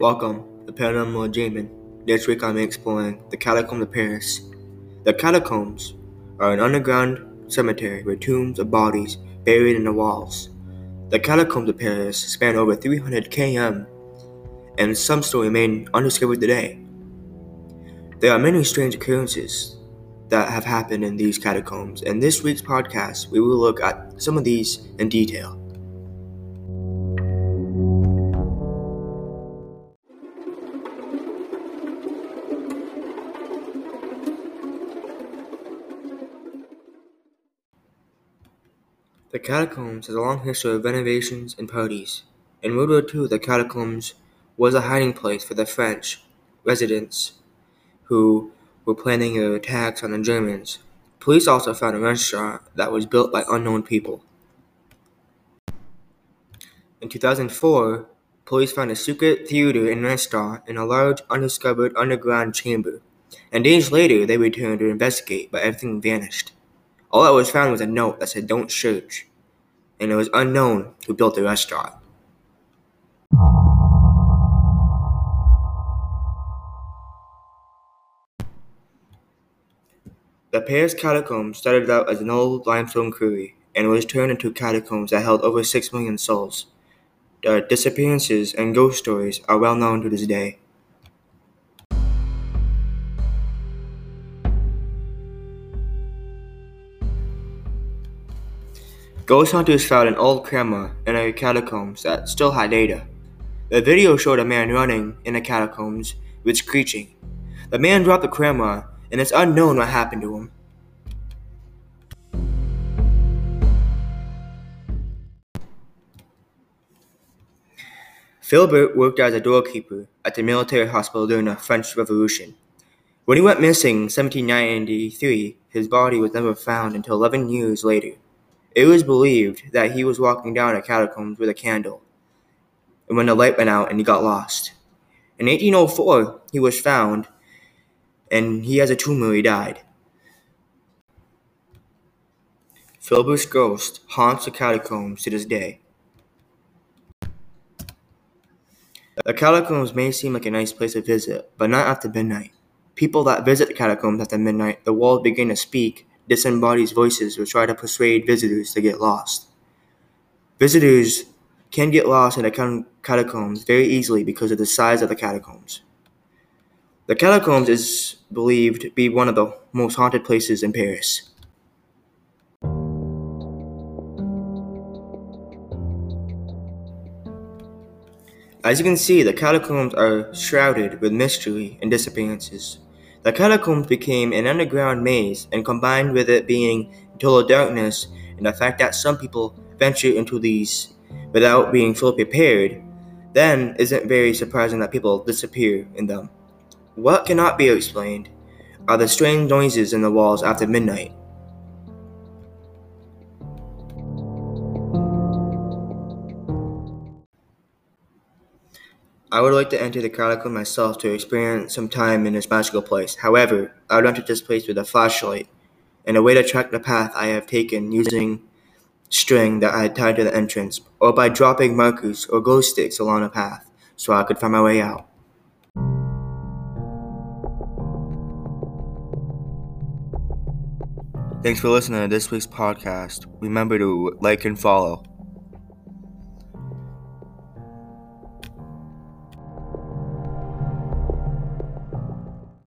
Welcome to Paranormal Entertainment. This week I'm exploring the Catacombs of Paris. The catacombs are an underground cemetery with tombs of bodies buried in the walls. The catacombs of Paris span over 300 km, and some still remain undiscovered today. There are many strange occurrences that have happened in these catacombs. and this week's podcast, we will look at some of these in detail. The catacombs has a long history of renovations and parties. In World War II, the catacombs was a hiding place for the French residents who were planning their attacks on the Germans. Police also found a restaurant that was built by unknown people. In 2004, police found a secret theater and restaurant in a large undiscovered underground chamber. And days later, they returned to investigate, but everything vanished. All that was found was a note that said don't search, and it was unknown who built the restaurant. The Paris catacombs started out as an old limestone quarry and was turned into catacombs that held over six million souls. The disappearances and ghost stories are well known to this day. Ghost hunters found an old camera in a catacombs that still had data. The video showed a man running in the catacombs with screeching. The man dropped the camera, and it's unknown what happened to him. Philbert worked as a doorkeeper at the military hospital during the French Revolution. When he went missing in 1793, his body was never found until 11 years later. It was believed that he was walking down a catacombs with a candle, and when the light went out and he got lost. In 1804, he was found, and he has a tumor where he died. Philbert's ghost haunts the catacombs to this day. The catacombs may seem like a nice place to visit, but not after midnight. People that visit the catacombs after midnight, the walls begin to speak disembodied voices will try to persuade visitors to get lost. Visitors can get lost in the catacombs very easily because of the size of the catacombs. The catacombs is believed to be one of the most haunted places in Paris. As you can see, the catacombs are shrouded with mystery and disappearances. The catacombs became an underground maze, and combined with it being total darkness and the fact that some people venture into these without being fully prepared, then isn't very surprising that people disappear in them. What cannot be explained are the strange noises in the walls after midnight. I would like to enter the catacomb myself to experience some time in this magical place. However, I would enter this place with a flashlight and a way to track the path I have taken using string that I had tied to the entrance, or by dropping markers or glow sticks along the path so I could find my way out. Thanks for listening to this week's podcast. Remember to like and follow.